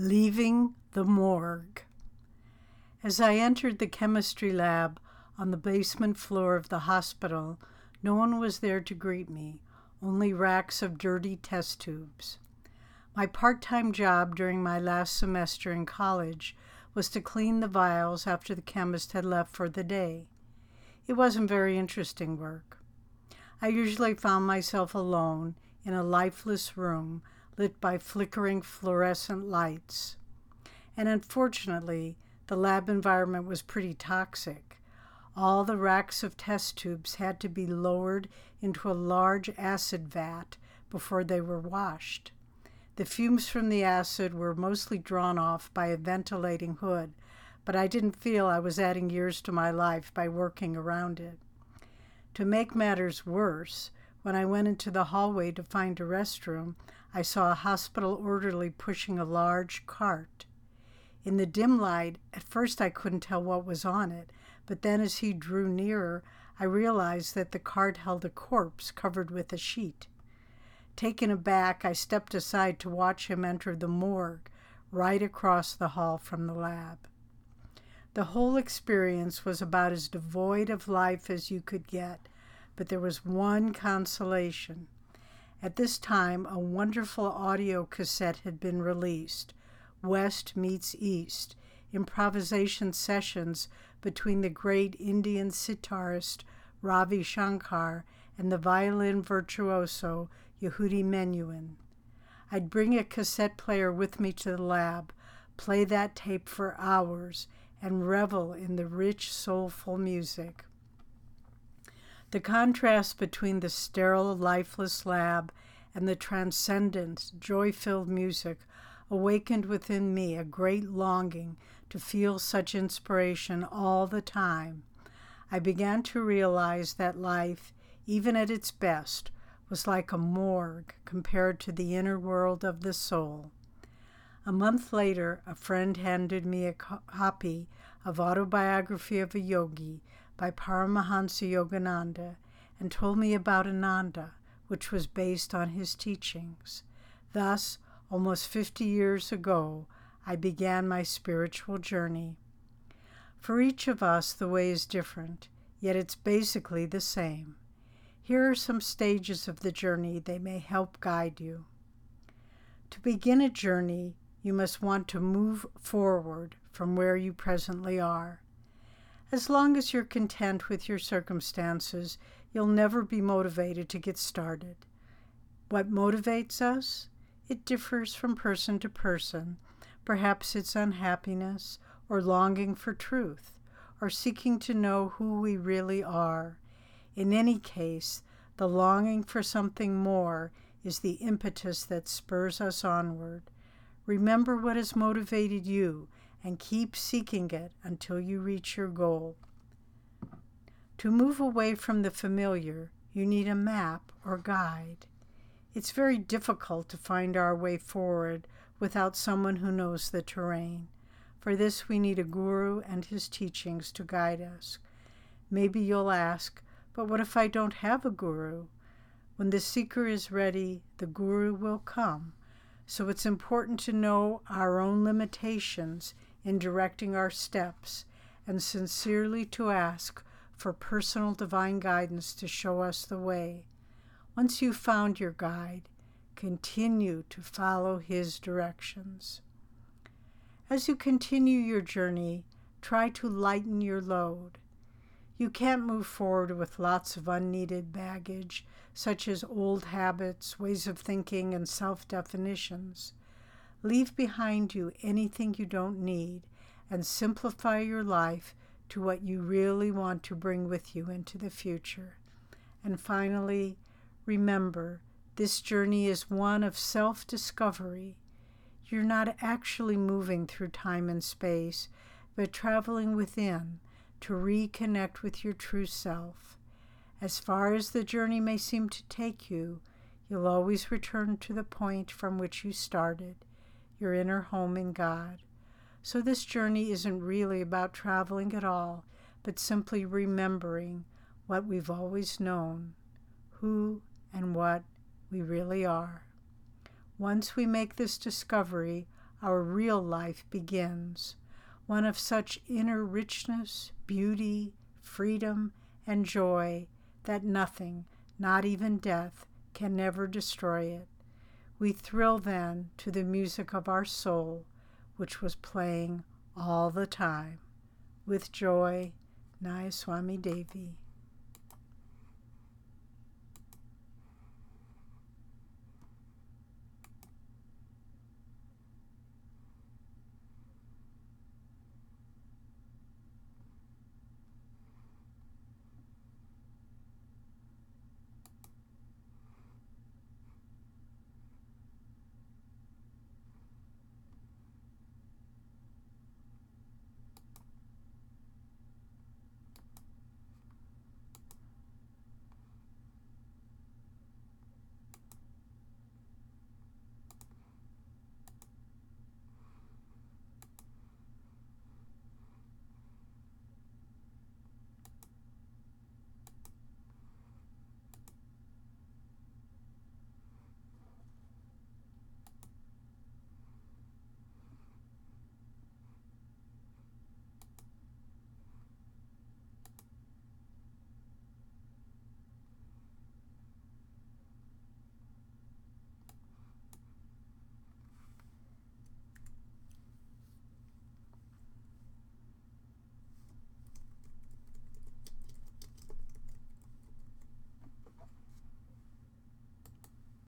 Leaving the Morgue. As I entered the chemistry lab on the basement floor of the hospital, no one was there to greet me, only racks of dirty test tubes. My part time job during my last semester in college was to clean the vials after the chemist had left for the day. It wasn't very interesting work. I usually found myself alone in a lifeless room lit by flickering fluorescent lights. And unfortunately, the lab environment was pretty toxic. All the racks of test tubes had to be lowered into a large acid vat before they were washed. The fumes from the acid were mostly drawn off by a ventilating hood, but I didn't feel I was adding years to my life by working around it. To make matters worse, when I went into the hallway to find a restroom, I saw a hospital orderly pushing a large cart. In the dim light, at first I couldn't tell what was on it, but then as he drew nearer, I realized that the cart held a corpse covered with a sheet. Taken aback, I stepped aside to watch him enter the morgue right across the hall from the lab. The whole experience was about as devoid of life as you could get, but there was one consolation. At this time, a wonderful audio cassette had been released West Meets East improvisation sessions between the great Indian sitarist Ravi Shankar and the violin virtuoso Yehudi Menuhin. I'd bring a cassette player with me to the lab, play that tape for hours, and revel in the rich, soulful music. The contrast between the sterile, lifeless lab and the transcendent, joy filled music awakened within me a great longing to feel such inspiration all the time. I began to realize that life, even at its best, was like a morgue compared to the inner world of the soul. A month later, a friend handed me a copy of Autobiography of a Yogi by Paramahansa Yogananda and told me about Ananda, which was based on his teachings. Thus, almost 50 years ago, I began my spiritual journey. For each of us, the way is different, yet it's basically the same. Here are some stages of the journey, they may help guide you. To begin a journey, you must want to move forward from where you presently are. As long as you're content with your circumstances, you'll never be motivated to get started. What motivates us? It differs from person to person. Perhaps it's unhappiness, or longing for truth, or seeking to know who we really are. In any case, the longing for something more is the impetus that spurs us onward. Remember what has motivated you and keep seeking it until you reach your goal. To move away from the familiar, you need a map or guide. It's very difficult to find our way forward without someone who knows the terrain. For this, we need a guru and his teachings to guide us. Maybe you'll ask, but what if I don't have a guru? When the seeker is ready, the guru will come. So it's important to know our own limitations in directing our steps and sincerely to ask for personal divine guidance to show us the way. Once you've found your guide, continue to follow his directions. As you continue your journey, try to lighten your load. You can't move forward with lots of unneeded baggage, such as old habits, ways of thinking, and self definitions. Leave behind you anything you don't need and simplify your life to what you really want to bring with you into the future. And finally, remember this journey is one of self discovery. You're not actually moving through time and space, but traveling within to reconnect with your true self. As far as the journey may seem to take you, you'll always return to the point from which you started your inner home in God. So, this journey isn't really about traveling at all, but simply remembering what we've always known, who and what we really are. Once we make this discovery, our real life begins, one of such inner richness, beauty, freedom, and joy that nothing, not even death, can never destroy it. We thrill then to the music of our soul, which was playing all the time. With joy, Nayaswami Devi.